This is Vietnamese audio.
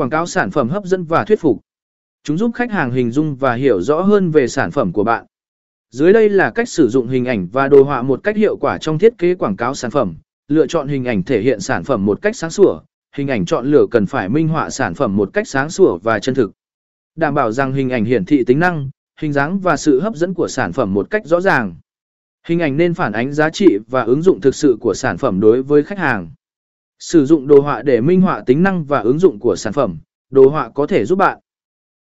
Quảng cáo sản phẩm hấp dẫn và thuyết phục. Chúng giúp khách hàng hình dung và hiểu rõ hơn về sản phẩm của bạn. Dưới đây là cách sử dụng hình ảnh và đồ họa một cách hiệu quả trong thiết kế quảng cáo sản phẩm. Lựa chọn hình ảnh thể hiện sản phẩm một cách sáng sủa. Hình ảnh chọn lựa cần phải minh họa sản phẩm một cách sáng sủa và chân thực. Đảm bảo rằng hình ảnh hiển thị tính năng, hình dáng và sự hấp dẫn của sản phẩm một cách rõ ràng. Hình ảnh nên phản ánh giá trị và ứng dụng thực sự của sản phẩm đối với khách hàng. Sử dụng đồ họa để minh họa tính năng và ứng dụng của sản phẩm, đồ họa có thể giúp bạn.